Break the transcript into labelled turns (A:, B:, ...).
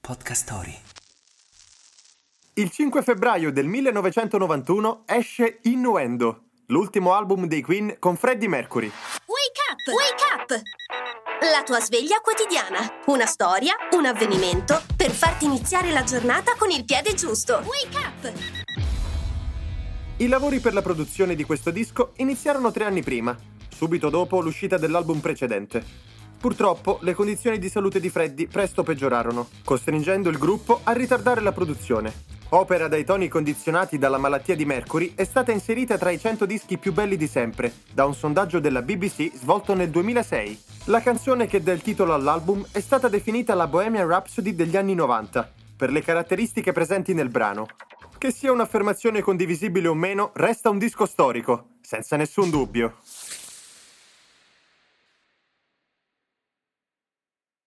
A: Podcast Story.
B: Il 5 febbraio del 1991 esce Innuendo, l'ultimo album dei Queen con Freddie Mercury.
C: Wake up! Wake up! La tua sveglia quotidiana. Una storia, un avvenimento per farti iniziare la giornata con il piede giusto. Wake up!
B: I lavori per la produzione di questo disco iniziarono tre anni prima, subito dopo l'uscita dell'album precedente. Purtroppo le condizioni di salute di Freddy presto peggiorarono, costringendo il gruppo a ritardare la produzione. Opera dai toni condizionati dalla malattia di Mercury è stata inserita tra i 100 dischi più belli di sempre, da un sondaggio della BBC svolto nel 2006. La canzone che dà il titolo all'album è stata definita la Bohemian Rhapsody degli anni 90, per le caratteristiche presenti nel brano. Che sia un'affermazione condivisibile o meno, resta un disco storico, senza nessun dubbio.